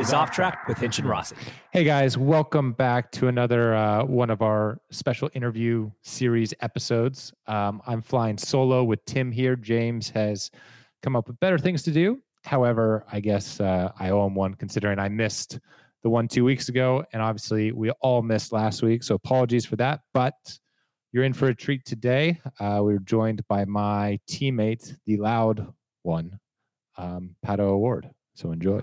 Is Off Track with Hinch and Rossi. Hey guys, welcome back to another uh, one of our special interview series episodes. Um, I'm flying solo with Tim here. James has come up with better things to do. However, I guess uh, I owe him one considering I missed the one two weeks ago, and obviously we all missed last week. So apologies for that. But you're in for a treat today. Uh, we are joined by my teammate, the loud one, um, Pato O'Ward. So enjoy.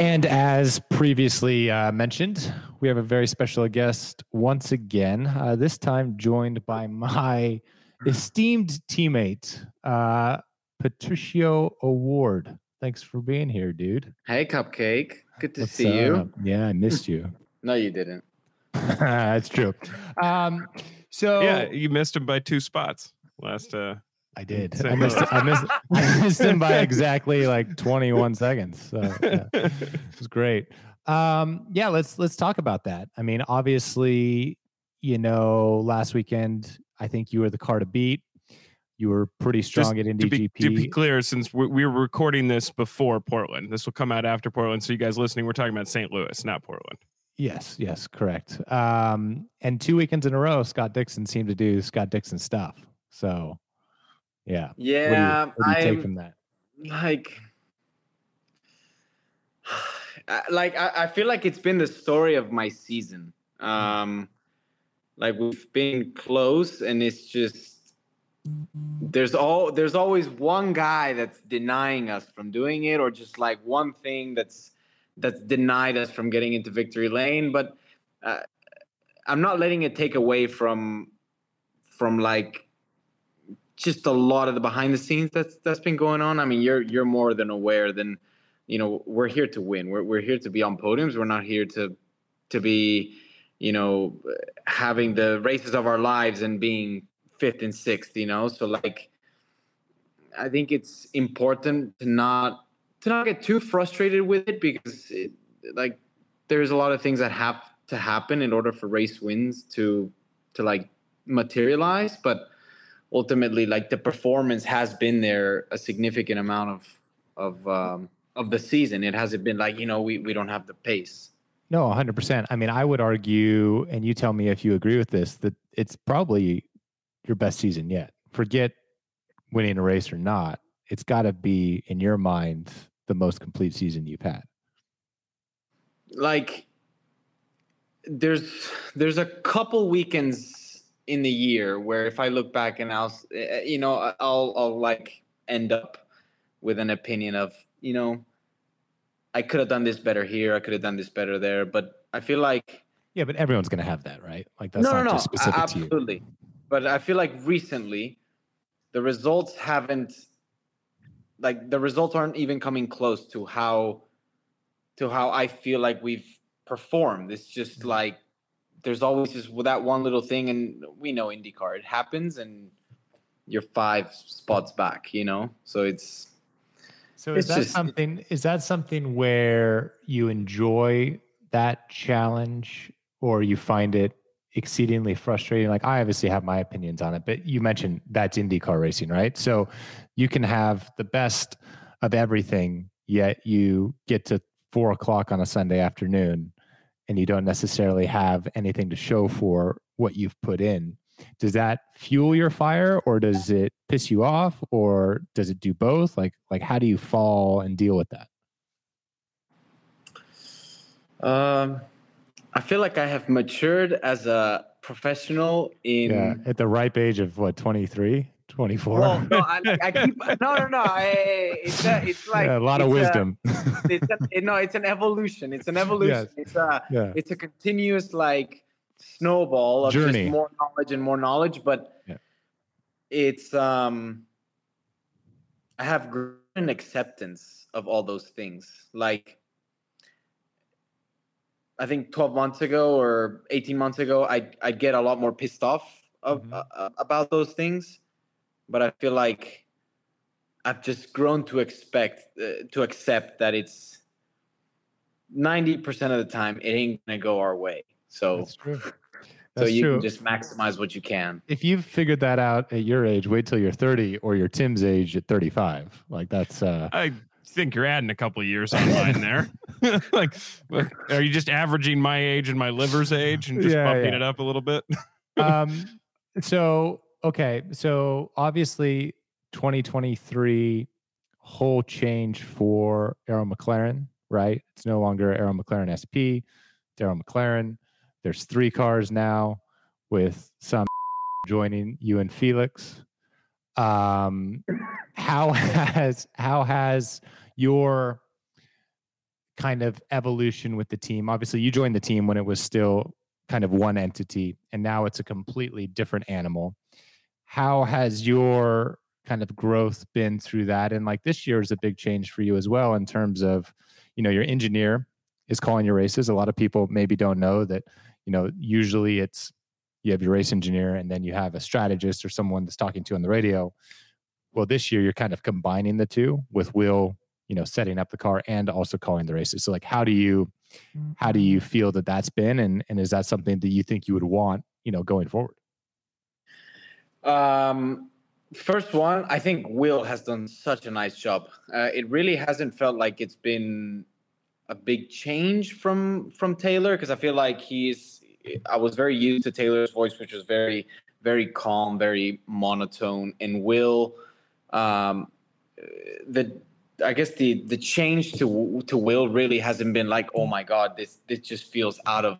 And as previously uh, mentioned, we have a very special guest once again, uh, this time joined by my esteemed teammate, uh, Patricio O'Ward. Thanks for being here, dude. Hey, Cupcake. Good to What's see you. up? Yeah, I missed you. No, you didn't. That's true. Um, so Yeah, you missed him by two spots last. uh I did. Say I missed. I missed, I missed him by exactly like 21 seconds. So yeah, it was great. Um, yeah, let's let's talk about that. I mean, obviously, you know, last weekend I think you were the car to beat. You were pretty Just strong at to Indy be, GP. to be clear, since we, we were recording this before Portland, this will come out after Portland. So you guys listening, we're talking about St. Louis, not Portland. Yes, yes, correct. Um, and two weekends in a row, Scott Dixon seemed to do Scott Dixon stuff. So, yeah. What do you- Yeah, what do you, take from that? like, like I, I feel like it's been the story of my season. Um, like we've been close, and it's just there's all there's always one guy that's denying us from doing it, or just like one thing that's that's denied us from getting into victory lane. But uh, I'm not letting it take away from from like just a lot of the behind the scenes that's that's been going on. I mean, you're you're more than aware than you know. We're here to win. We're we're here to be on podiums. We're not here to to be you know having the races of our lives and being fifth and sixth. You know, so like I think it's important to not to not get too frustrated with it because it, like there's a lot of things that have to happen in order for race wins to to like materialize but ultimately like the performance has been there a significant amount of of um of the season it hasn't been like you know we we don't have the pace No, 100%. I mean, I would argue, and you tell me if you agree with this, that it's probably your best season yet. Forget winning a race or not. It's got to be, in your mind, the most complete season you've had. like there's there's a couple weekends in the year where if I look back and I'll eh, you know I'll I'll like end up with an opinion of you know I could have done this better here I could have done this better there but I feel like Yeah, but everyone's going to have that, right? Like that's no not no no just specific to you. absolutely but I feel like recently the results haven't like the results aren't even coming close to how to how I feel like we've performed. It's just Mm-hmm. like there's always just that one little thing, and we know IndyCar it happens, and you're five spots back, you know. So it's So is It's that just- something? Is that something where you enjoy that challenge, or you find it exceedingly frustrating? Like I obviously have my opinions on it, but you mentioned that's IndyCar racing, right? So you can have the best of everything, yet you get to four o'clock on a Sunday afternoon and you don't necessarily have anything to show for what you've put in. Does that fuel your fire or does it piss you off or does it do both? Like like how do you fall and deal with that? Um I feel like I have matured as a professional in yeah, at the ripe age of what 23 24 well, no, I, I keep no, no, no. I, it's a, it's like yeah, a lot of wisdom. A, it's a, no, it's an evolution. It's an evolution. Yes. It's a, yeah. it's a continuous like snowball of Journey. just more knowledge and more knowledge. But yeah. it's um, I have grown acceptance of all those things. Like I think 12 months ago or 18 months ago, I'd, I'd get a lot more pissed off of, mm-hmm. uh, about those things. But I feel like I've just grown to expect, uh, to accept that it's 90% of the time, it ain't going to go our way. So, That's true. That's so you true. can just maximize what you can. If you've figured that out at your age, wait till you're 30 or your Tim's age at 35. Like that's uh I think you're adding a couple of years online there. like, are you just averaging my age and my liver's age and just Yeah, bumping yeah. it up a little bit? um so okay so obviously 2023 whole change for Arrow McLaren right? It's no longer Arrow McLaren SP Daryl McLaren. There's three cars now with some joining you and Felix. Um how has how has your kind of evolution with the team obviously you joined the team when it was still kind of one entity and now it's a completely different animal how has your kind of growth been through that? And like this year is a big change for you as well in terms of you know your engineer is calling your races. A lot of people maybe don't know that you know usually it's you have your race engineer and then you have a strategist or someone that's talking to you on the radio. Well this year you're kind of combining the two with will you know setting up the car and also calling the races. So like how do you how do you mm-hmm. feel that that's been? And and is that something that you think you would want you know going forward Um, first one, I think Will has done such a nice job. Uh, it really hasn't felt like it's been a big change from from Taylor because I feel like he's. I was very used to Taylor's voice, which was very very calm, very monotone, and Will. Um, the I guess the the change to to Will really hasn't been like, oh my god, this this just feels out of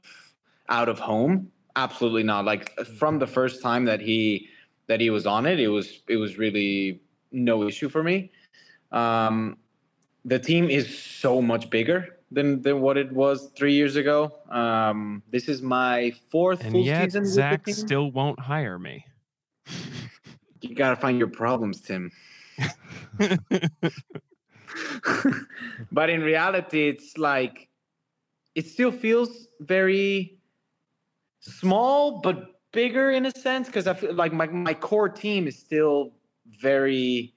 out of home. Absolutely not. Like from the first time that he that he was on it, it was it was really no issue for me. Um, the team is so much bigger than than what it was three years ago. Um, this is my fourth and full yet, season. Zak still won't hire me. you gotta find your problems, Tim. but in reality, it's like it still feels very small, but bigger in a sense because I feel like my, my core team is still very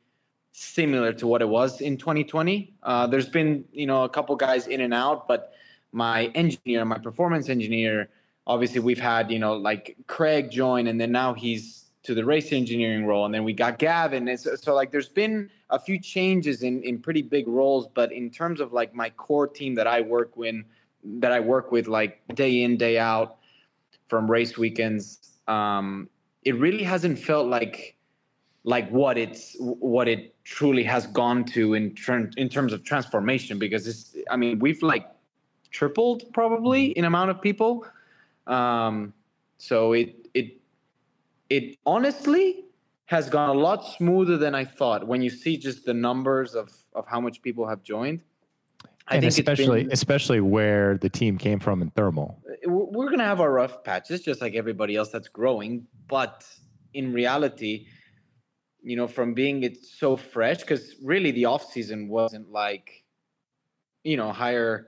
similar to what it was in 2020. Uh, there's been you know a couple guys in and out, but my engineer, my performance engineer, obviously we've had you know like Craig join, and then now he's to the race engineering role, and then we got Gavin. And so, so like there's been a few changes in in pretty big roles, but in terms of like my core team that I work with, that I work with like day in day out from race weekends, um, it really hasn't felt like like what it's what it truly has gone to in terms in terms of transformation because it's I mean we've like tripled probably in amount of people. Um so it it it honestly has gone a lot smoother than I thought. When you see just the numbers of of how much people have joined I and think especially been- especially where the team came from in thermal gonna have our rough patches just like everybody else that's growing but in reality you know from being it so fresh because really the off season wasn't like you know hire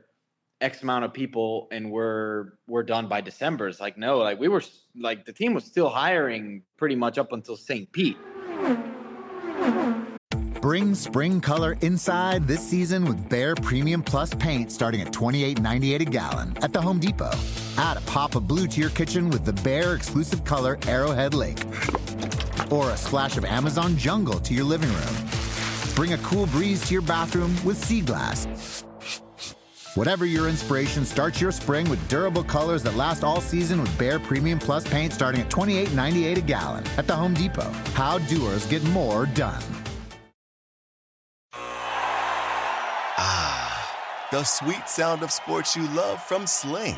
x amount of people and we're we're done by december. It's like no like we were like the team was still hiring pretty much up until st pete. Bring spring color inside this season with Behr Premium Plus paint starting at $28.98 a gallon at the Home Depot. Add a pop of blue to your kitchen with the Behr exclusive color Arrowhead Lake. Or a splash of Amazon jungle to your living room. Bring a cool breeze to your bathroom with Sea Glass. Whatever your inspiration, start your spring with durable colors that last all season with Behr Premium Plus paint starting at $28.98 a gallon at the Home Depot. How doers get more done. Ah, the sweet sound of sports you love from Sling.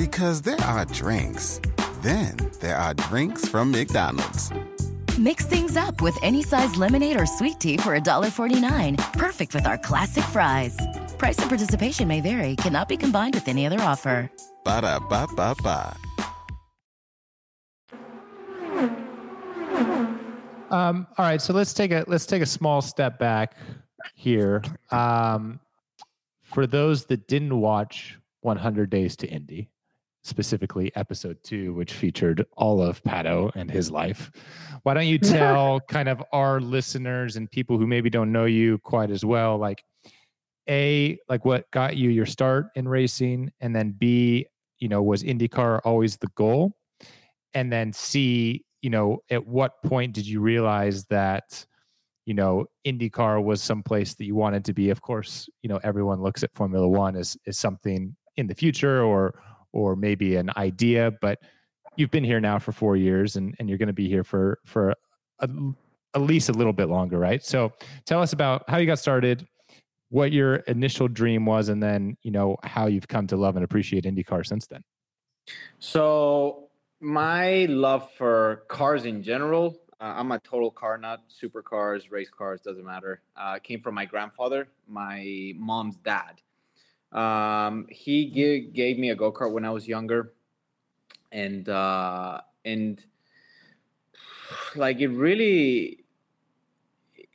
Because there are drinks, then there are drinks from McDonald's. Mix things up with any size lemonade or sweet tea for $1.49. Perfect with our classic fries. Price and participation may vary, cannot be combined with any other offer. Ba da ba ba ba. Um, all right, so let's take a let's take a small step back here. Um, for those that didn't watch 100 Days to Indy, specifically episode two, which featured all of Pato and his life, why don't you tell kind of our listeners and people who maybe don't know you quite as well, like a like what got you your start in racing, and then b you know was IndyCar always the goal, and then c you know, at what point did you realize that, you know, IndyCar was someplace that you wanted to be? Of course, you know, everyone looks at Formula One as as something in the future or or maybe an idea, but you've been here now for four years and, and you're going to be here for for a, at least a little bit longer, right? So tell us about how you got started, what your initial dream was, and then you know how you've come to love and appreciate IndyCar since then. So my love for cars in general, uh, I'm a total car nut. Supercars, race cars, doesn't matter. Uh, came from my grandfather, my mom's dad. Um, he gave, gave me a go kart when I was younger, and uh, and like it really,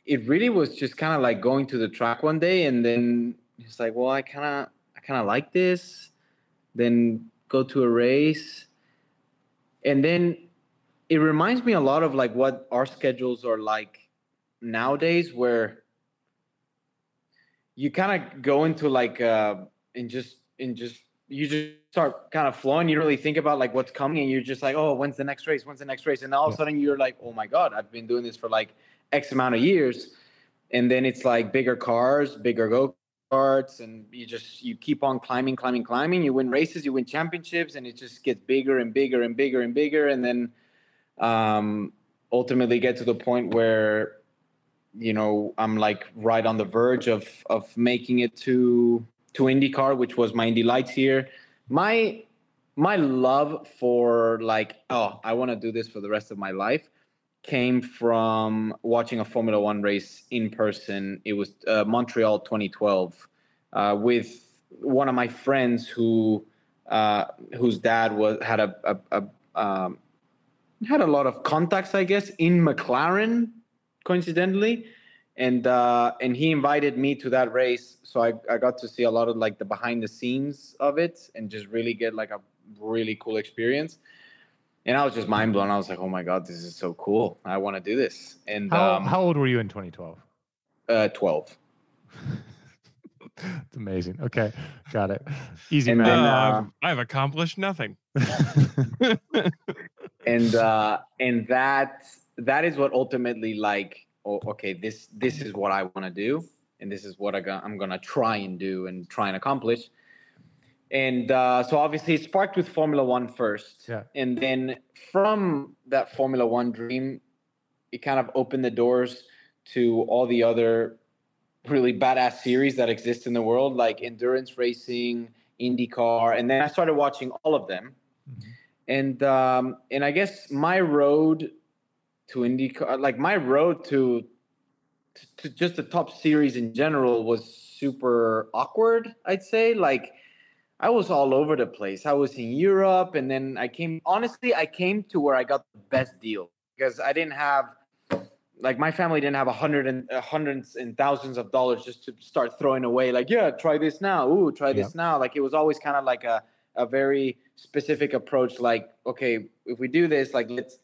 it really was just kind of like going to the track one day, and then it's like, well, I kind of I kind of like this. Then go to a race and then it reminds me a lot of like what our schedules are like nowadays where you kind of go into like uh and just and just you just start kind of flowing. You don't really think about like what's coming and you're just like oh when's the next race? When's the next race? And all of a sudden you're like oh my god i've been doing this for like x amount of years. And then it's like bigger cars bigger go karts and you just you keep on climbing climbing climbing. You win races you win championships and it just gets bigger and bigger and bigger and bigger. And then um ultimately get to the point where you know i'm like right on the verge of of making it to to indycar which was my indy lights here my my love for like oh i want to do this for the rest of my life came from watching a Formula One race in person. It was uh, Montreal 2012 uh, with one of my friends who uh, whose dad was had a, a, a um, had a lot of contacts, I guess, in McLaren, coincidentally, and uh, and he invited me to that race, so I, I got to see a lot of like the behind the scenes of it, and just really get like a really cool experience and I was just mind blown. I was like, "Oh my god, this is so cool! I want to do this." And how, um, how old were you in 2012? Uh, twelve. it's amazing. Okay, got it. Easy And math. then, Uh, uh, I've, I've accomplished nothing. and uh, and that that is what ultimately like, oh, okay, this this is what I want to do, and this is what I I'm gonna try and do and try and accomplish. And uh, so obviously it sparked with Formula One first, Yeah. and then from that Formula One dream, it kind of opened the doors to all the other really badass series that exist in the world, like endurance racing, IndyCar, and then I started watching all of them. Mm-hmm. And um, and I guess my road to IndyCar, like my road to to just the top series in general was super awkward. I'd say like I was all over the place. I was in Europe, and then I came. Honestly, I came to where I got the best deal because I didn't have, like, my family didn't have a hundred and uh, hundreds and thousands of dollars just to start throwing away. Like, yeah, try this now. Ooh, try this now. Like, it was always kind of like a a very specific approach. Like, okay, if we do this, like, let's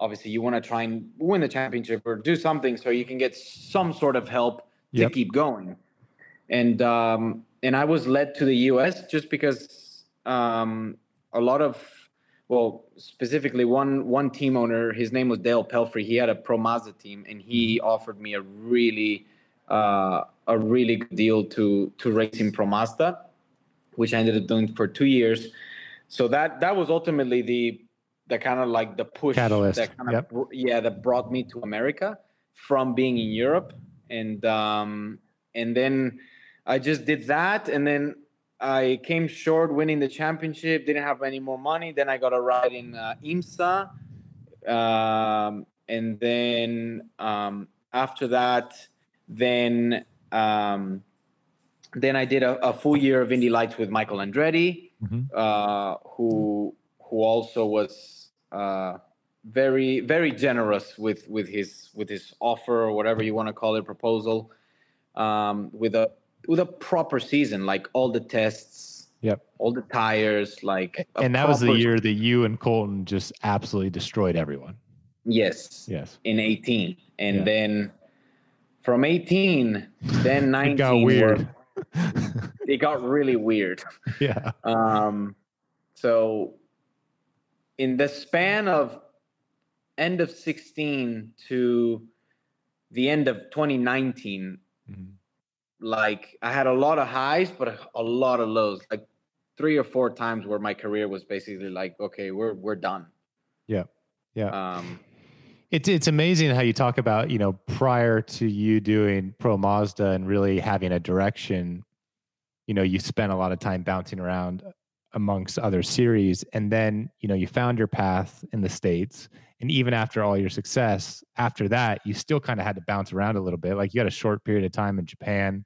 obviously you want to try and win the championship or do something so you can get some sort of help yep. to keep going. And um, and I was led to the U.S. just because um, a lot of well, specifically one one team owner, his name was Dale Pelfrey. He had a Pro Mazda team, and he offered me a really uh, a really good deal to to race in Pro Mazda, which I ended up doing for two years. So that that was ultimately the the kind of like the push catalyst. that kind yep. of yeah that brought me to America from being in Europe. And um and then I just did that. And then I came short winning the championship didn't have any more money. Then I got a ride in uh, IMSA. Um and then um after that then um then I did a, a full year of Indy Lights with Michael Andretti mm-hmm. uh who who also was uh, very very generous with with his with his offer or whatever you want to call it proposal um, with a with a proper season like all the tests yep. all the tires like and that was the year that you and colton just absolutely destroyed everyone. Yes. Yes. In 18 and yeah. then from 18 then 19 it got weird. it got really weird. Yeah. Um so in the span of end of 16 to the end of 2019 mm-hmm. like i had a lot of highs but a, lot of lows. Like three or four times where my career was basically like okay we're we're done. Yeah. Yeah. Um it's it's amazing how you talk about you know prior to you doing pro mazda and really having a direction you know you spent a lot of time bouncing around amongst other series and then you know you found your path in the states and even after all your success after that you still kind of had to bounce around a little bit like you had a short period of time in japan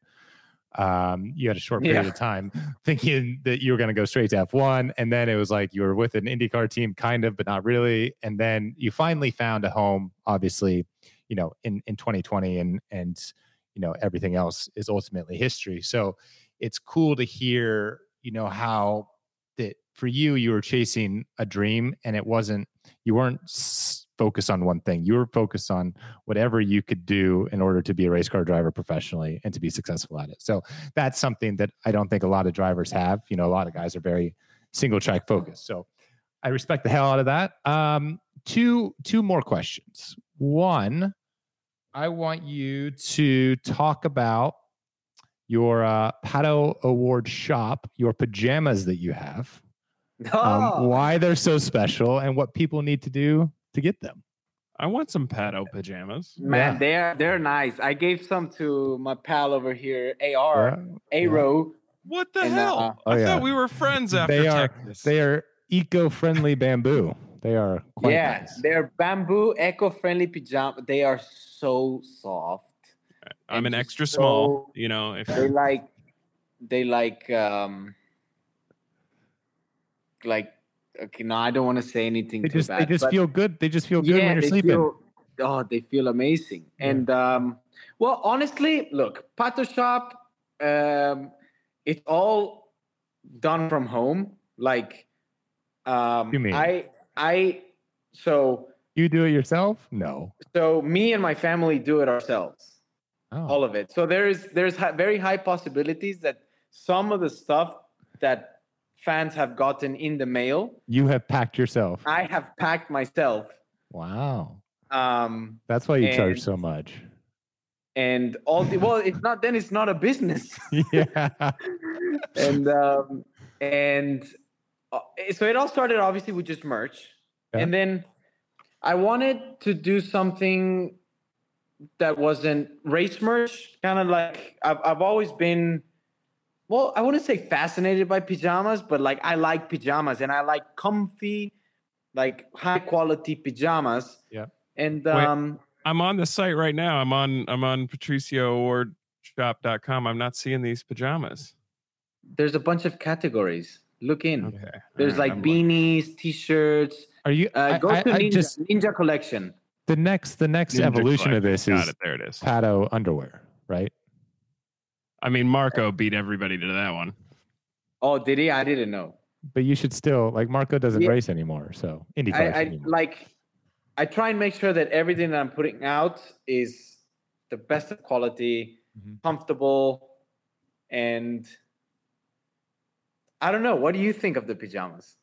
um, you had a short period yeah. of time thinking that you were going to go straight to F1. And then it was like you were with an IndyCar team, kind of, but not really. And then you finally found a home, obviously, you know, in, in 2020 and, and, you know, everything else is ultimately history. So it's cool to hear, you know, how that for you you were chasing a dream and it wasn't you weren't focused on one thing. You were focused on whatever you could do in order to be a race car driver professionally and to be successful at it. So that's something that i don't think a lot of drivers have. You know a lot of guys are very single track focused. So i respect the hell out of that. Um two two more questions. One i want you to talk about your uh, Pato O'Ward shop, your pajamas that you have, oh. um, why they're so special, and what people need to do to get them. I want some Pato pajamas. Man, yeah. they're they're nice. I gave some to my pal over here, AR, yeah. Aro. Yeah. What the and, hell? Uh, oh, I thought we were friends after they are, Texas. They are eco-friendly bamboo. They are yeah, nice. they're bamboo eco-friendly pajama. They are so soft. I'm an extra so, small, you know. If they like, they like, um, like, okay, no, I don't want to say anything. They just, bad, they just feel good. They just feel good yeah, when you're sleeping. Feel, oh, they feel amazing. Yeah. And um, well, honestly, look, Pato Shop, um, it's all done from home. Like, um, you mean? I, I, so you do it yourself? No. So me and my family do it ourselves oh. all of it. So there is there's very high possibilities that some of the stuff that fans have gotten in the mail, you have packed yourself. I have packed myself. Wow. Um, That's why you and, charge so much. And all the well, it's not then it's not a business. yeah. and um, and uh, so it all started obviously with just merch, yeah. and then I wanted to do something that wasn't race merch. Kind of like I've I've always been. Well, I wouldn't say fascinated by pajamas, but like I like pajamas and I like comfy, like high quality pajamas. Yeah. And Wait. um, I'm on the site right now. I'm on I'm on patricioawardshop.com. I'm not seeing these pajamas. there's a bunch of categories. Look in. Okay. There's right, like I'm looking. beanies, t-shirts. Are you? Uh, I- go I- to I Ninja, just Ninja collection. The next the next Ninja evolution of this Got is it. There it is. Pato underwear, right? I mean, Marco beat everybody to that one. Oh, did he? I didn't know. But you should still like Marco doesn't Yeah. race anymore, so IndyCar. I, I anymore. like. I try and make sure that everything that I'm putting out is the best of quality, Mhm. comfortable, and I don't know. What do you think of the pajamas?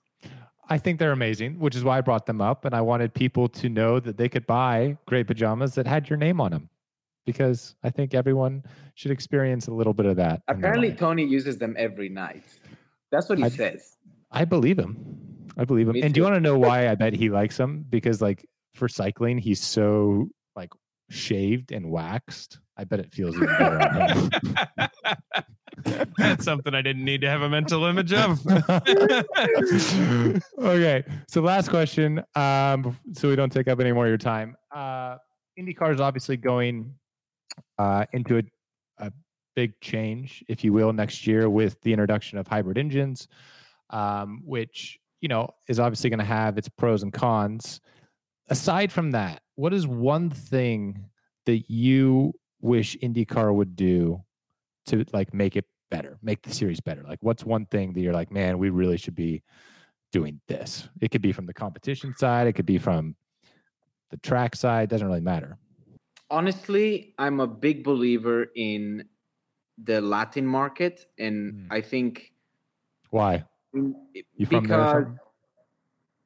I think they're amazing, which is why I brought them up. And I wanted people to know that they could buy great pajamas that had your name on them because I think everyone should experience a little bit of that. Apparently. Tony uses them every night. That's what he I- says. I believe him. I believe him. Me And do you want to know why I bet he likes them? Because, like, for cycling, he's so like shaved and waxed. I bet it feels even better on him. That's something I didn't need to have a mental image of. okay. So last question. Um, so we don't take up any more of your time. Uh, IndyCar is obviously going uh, into a, a big change, if you will, next year with the introduction of hybrid engines, um, which you know is obviously going to have its pros and cons. Aside from that, what is one thing that you wish IndyCar would do to like make it better, make the series better? Like, what's one thing that you're like, man, we really should be doing this? It could be from the competition side, it could be from the track side, doesn't really matter. honestly, I'm a big believer in the Latin market, and Mm. I think Why? mm, You from there? because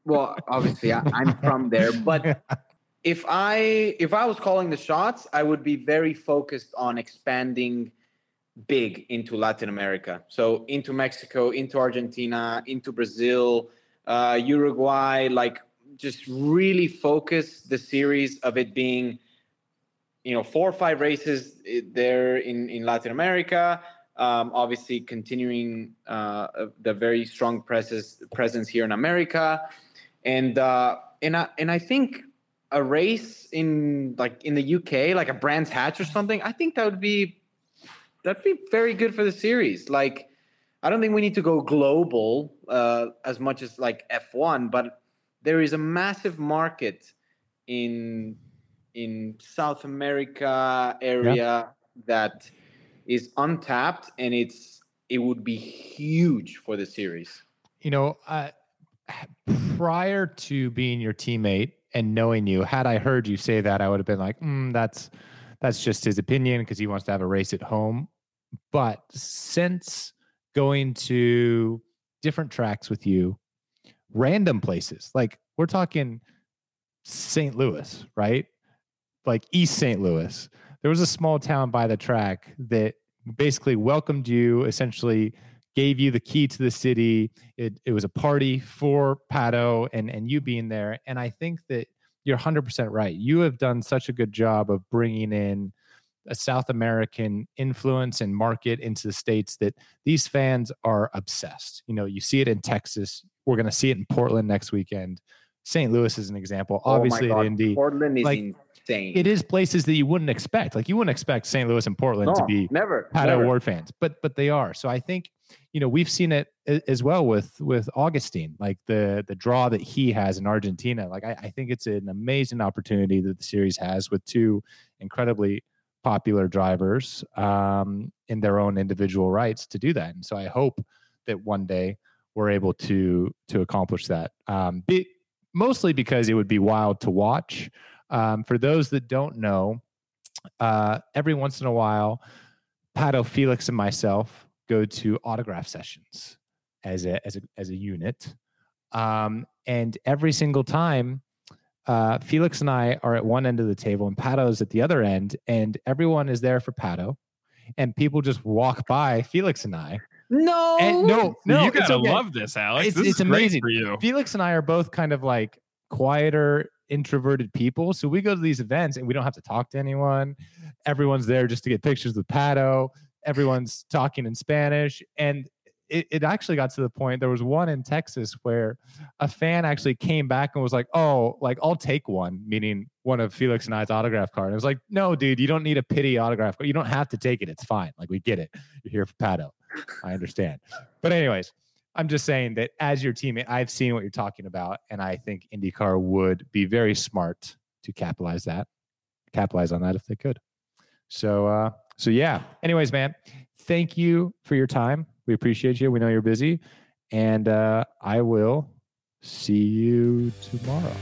well, obviously I, I'm from there, but if I if I was calling the shots, I would be very focused on expanding big into Latin America. So into Mexico, into Argentina, into Brazil, uh, Uruguay, like just really focus the series of it being, you know, four or five races eh, there in, in Latin America. Um, obviously, continuing uh, the very strong presence presence here in America, and uh, and I, and I think a race in like in the UK, like a Brands Hatch or something, I think that would be that'd be very good for the series. Like, I don't think we need to go global uh, as much as like F1, but there is a massive market in in South America area that is untapped, and it's it would be huge for the series. you know, uh, prior to being your teammate and knowing you, had I heard you say that, I would have been like, mm, that's that's just his opinion because he wants to have a race at home. But since going to different tracks with you, random places, like we're talking St. Louis, right? Like East St. Louis. There was a small town by the track that basically welcomed you, essentially gave you the key to the city. It, it was a party for Pato and, and you being there. And I think that you're 100% right. You have done such a good job of bringing in a South American influence and market into the states that these fans are obsessed. You know, you see it in Texas. We're going to see it in Portland next weekend. St. Louis is an example. Obviously, oh my God, Indy, Portland is like, insane. it is places that you wouldn't expect. Like you wouldn't expect St. Louis and Portland to be never never. O'Ward fans, but but they are. So I think you know we've seen it as well with with Augustine, like the the draw that he has in Argentina. Like I, I think it's an amazing opportunity that the series has with two incredibly popular drivers um, in their own individual rights to do that. And so I hope that one day we're able to to accomplish that. Um, be, mostly because it would be wild to watch. Um, for those that don't know, uh, every once in a while, Pato, Felix, and myself go to autograph sessions as a as a as a unit, um, and every single time, uh, Felix and I are at one end of the table, and Pato's at the other end, and everyone is there for Pato, and people just walk by Felix and I. No, And no, no, you gotta okay. love this, Alex. It's- this it's amazing. for you. Felix and I are both kind of like quieter introverted people. So we go to these events and we don't have to talk to anyone. Everyone's there just to get pictures with Pato. Everyone's talking in Spanish. And it, it actually got to the point there was one in Texas where a fan actually came back and was like, Oh, like I'll take one, meaning one of Felix and I's autograph card. And it was like, No, dude, you don't need a pity autograph card. You don't have to take it. It's fine. Like we get it. You're here for Pato. I understand. But anyways, I'm just saying that as your teammate, I've seen what you're talking about, and I think IndyCar would be very smart to capitalize that, capitalize on that if they could. So, uh, so yeah. Anyways, man, thank you for your time. We appreciate you. We know you're busy, and uh, I will see you tomorrow.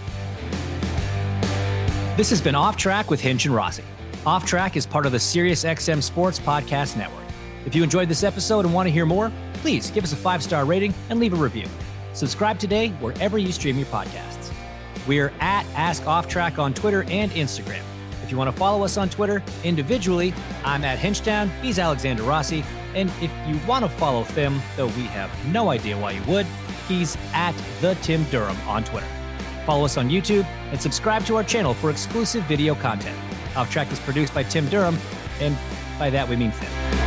This has been Off Track with Hinch and Rossi. Off Track is part of the SiriusXM Sports Podcast Network. If you enjoyed this episode and want to hear more, please give us a five star rating and leave a review. Subscribe today wherever you stream your podcasts. We're at Ask Off Track on Twitter and Instagram. If you want to follow us on Twitter individually, I'm at Hinchtown, he's Alexander Rossi, and if you want to follow Tim, though we have no idea why you would, he's at the Tim Durham on Twitter. Follow us on YouTube and subscribe to our channel for exclusive video content. Off Track is produced by Tim Durham, and by that we mean Finn.